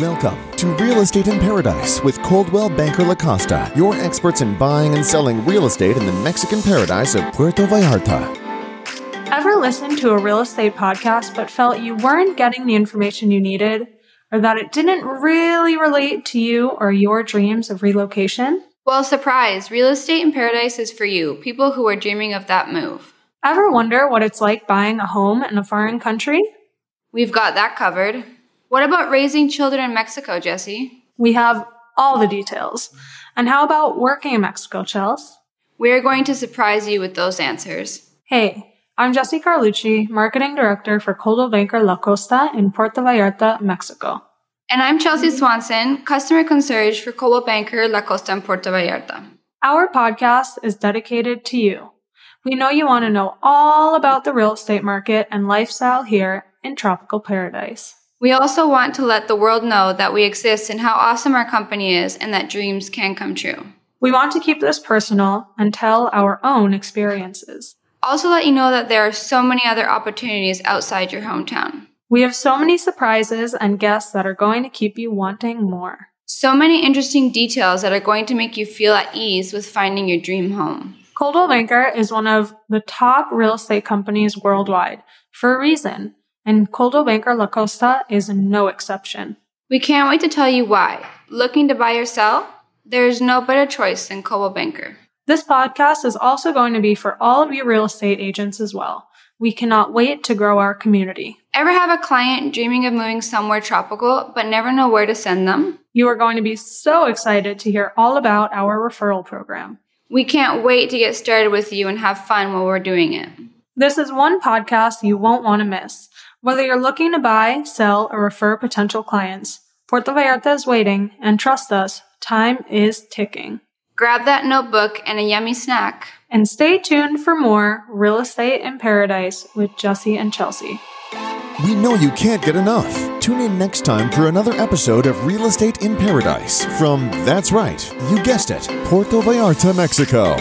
Welcome to Real Estate in Paradise with Coldwell Banker La Costa, your experts in buying and selling real estate in the Mexican paradise of Puerto Vallarta. Ever listened to a real estate podcast but felt you weren't getting the information you needed, or that it didn't really relate to you or your dreams of relocation? Well, surprise, Real Estate in Paradise is for you, people who are dreaming of that move. Ever wonder what it's like buying a home in a foreign country? We've got that covered. What about raising children in Mexico, Jesse? We have all the details. And how about working in Mexico, Chels? We are going to surprise you with those answers. Hey, I'm Jesse Carlucci, Marketing Director for Coldwell Banker La Costa in Puerto Vallarta, Mexico. And I'm Chelsea Swanson, Customer Concierge for Coldwell Banker La Costa in Puerto Vallarta. Our podcast is dedicated to you. We know you want to know all about the real estate market and lifestyle here in tropical paradise. We also want to let the world know that we exist and how awesome our company is and that dreams can come true. We want to keep this personal and tell our own experiences. Also, let you know that there are so many other opportunities outside your hometown. We have so many surprises and guests that are going to keep you wanting more. So many interesting details that are going to make you feel at ease with finding your dream home. Coldwell Banker is one of the top real estate companies worldwide for a reason and Coldwell Banker La Costa is no exception. We can't wait to tell you why. Looking to buy or sell? There is no better choice than Coldwell Banker. This podcast is also going to be for all of you real estate agents as well. We cannot wait to grow our community. Ever have a client dreaming of moving somewhere tropical but never know where to send them? You are going to be so excited to hear all about our referral program. We can't wait to get started with you and have fun while we're doing it. This is one podcast you won't want to miss. Whether you're looking to buy, sell, or refer potential clients, Puerto Vallarta is waiting, and trust us, time is ticking. Grab that notebook and a yummy snack. And stay tuned for more Real Estate in Paradise with Jesse and Chelsea. We know you can't get enough. Tune in next time for another episode of Real Estate in Paradise from, that's right, you guessed it, Puerto Vallarta, Mexico.